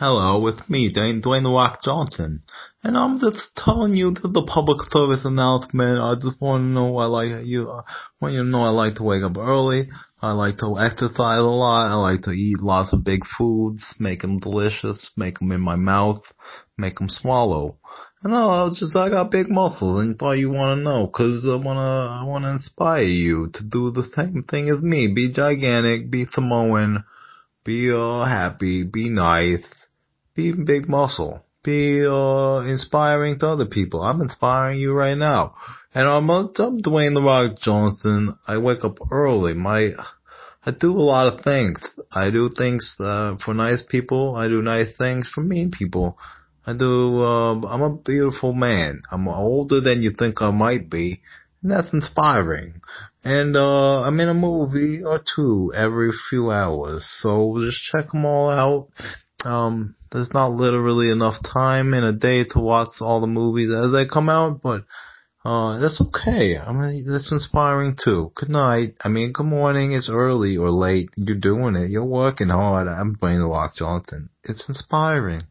Hello, it's me, Dwayne, Dwayne Rock Johnson. And I'm just telling you that the public service announcement. I just want to know I like you, I want you to know I like to wake up early. I like to exercise a lot. I like to eat lots of big foods, make them delicious, make them in my mouth, make them swallow. And I just, I got big muscles and thought you want to know cause I want to, I want to inspire you to do the same thing as me. Be gigantic, be Samoan, be uh, happy, be nice, be big muscle. Be uh, inspiring to other people. I'm inspiring you right now. And I'm, I'm Dwayne The Rock Johnson. I wake up early. My, I do a lot of things. I do things uh, for nice people. I do nice things for mean people. I do, uh, I'm a beautiful man. I'm older than you think I might be. And that's inspiring. And, uh, I'm in a movie or two every few hours. So just check them all out. Um, there's not literally enough time in a day to watch all the movies as they come out, but uh, that's okay. I mean, that's inspiring too. Good night. I mean, good morning. It's early or late. You're doing it. You're working hard. I'm Rock Johnson. It's inspiring.